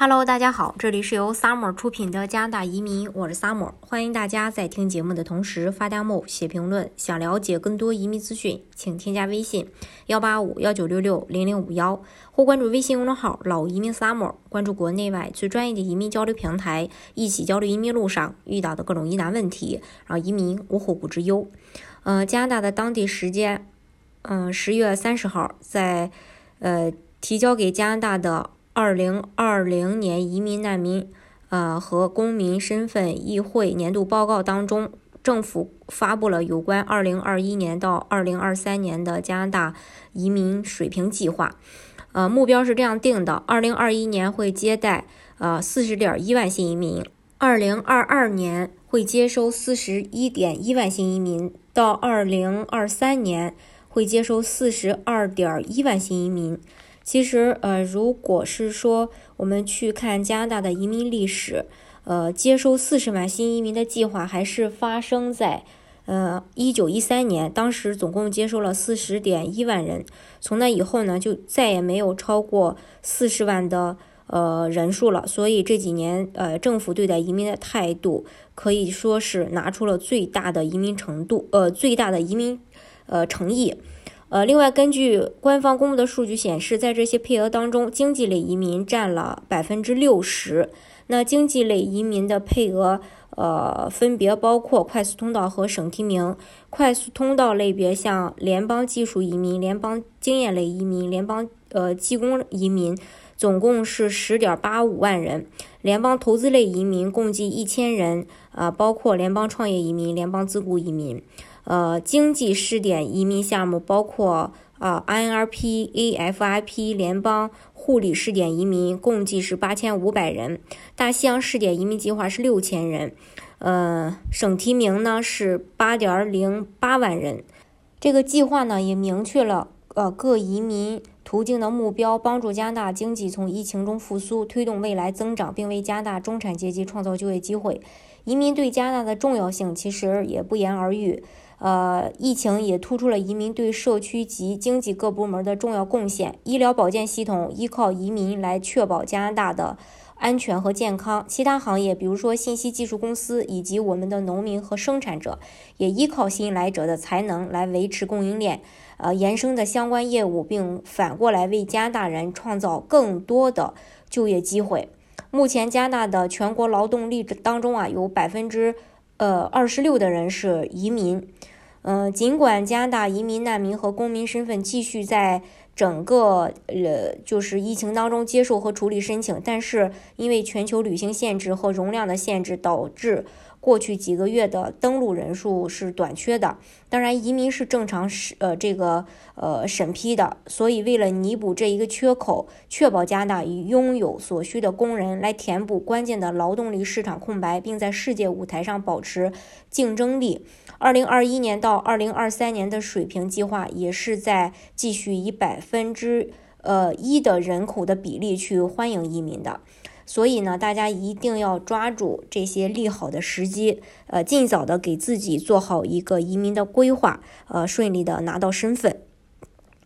Hello，大家好，这里是由 Summer 出品的加拿大移民，我是 Summer，欢迎大家在听节目的同时发弹幕、写评论。想了解更多移民资讯，请添加微信幺八五幺九六六零零五幺，或关注微信公众号“老移民 Summer”，关注国内外最专业的移民交流平台，一起交流移民路上遇到的各种疑难问题，让移民无后顾之忧。呃，加拿大的当地时间，嗯，十月三十号，在呃提交给加拿大的。二零二零年移民难民，呃和公民身份议会年度报告当中，政府发布了有关二零二一年到二零二三年的加拿大移民水平计划。呃，目标是这样定的：二零二一年会接待呃四十点一万新移民，二零二二年会接收四十一点一万新移民，到二零二三年会接收四十二点一万新移民。其实，呃，如果是说我们去看加拿大的移民历史，呃，接收四十万新移民的计划还是发生在，呃，一九一三年，当时总共接收了四十点一万人。从那以后呢，就再也没有超过四十万的呃人数了。所以这几年，呃，政府对待移民的态度可以说是拿出了最大的移民程度，呃，最大的移民，呃，诚意。呃，另外，根据官方公布的数据显示，在这些配额当中，经济类移民占了百分之六十。那经济类移民的配额，呃，分别包括快速通道和省提名。快速通道类别像联邦技术移民、联邦经验类移民、联邦呃技工移民，总共是十点八五万人。联邦投资类移民共计一千人，啊，包括联邦创业移民、联邦自雇移民。呃，经济试点移民项目包括啊，INRP、AFIP 联邦护理试点移民，共计是八千五百人；大西洋试点移民计划是六千人；呃，省提名呢是八点零八万人。这个计划呢也明确了呃各移民途径的目标，帮助加拿大经济从疫情中复苏，推动未来增长，并为加拿大中产阶级创造就业机会。移民对加拿大的重要性其实也不言而喻。呃，疫情也突出了移民对社区及经济各部门的重要贡献。医疗保健系统依靠移民来确保加拿大的安全和健康。其他行业，比如说信息技术公司以及我们的农民和生产者，也依靠新来者的才能来维持供应链，呃，延伸的相关业务，并反过来为加拿大人创造更多的就业机会。目前，加拿大的全国劳动力当中啊，有百分之。呃，二十六的人是移民。嗯，尽管加拿大移民难民和公民身份继续在整个呃就是疫情当中接受和处理申请，但是因为全球旅行限制和容量的限制，导致。过去几个月的登陆人数是短缺的，当然移民是正常审呃这个呃审批的，所以为了弥补这一个缺口，确保加拿大拥有所需的工人来填补关键的劳动力市场空白，并在世界舞台上保持竞争力，二零二一年到二零二三年的水平计划也是在继续以百分之呃一的人口的比例去欢迎移民的。所以呢，大家一定要抓住这些利好的时机，呃，尽早的给自己做好一个移民的规划，呃，顺利的拿到身份。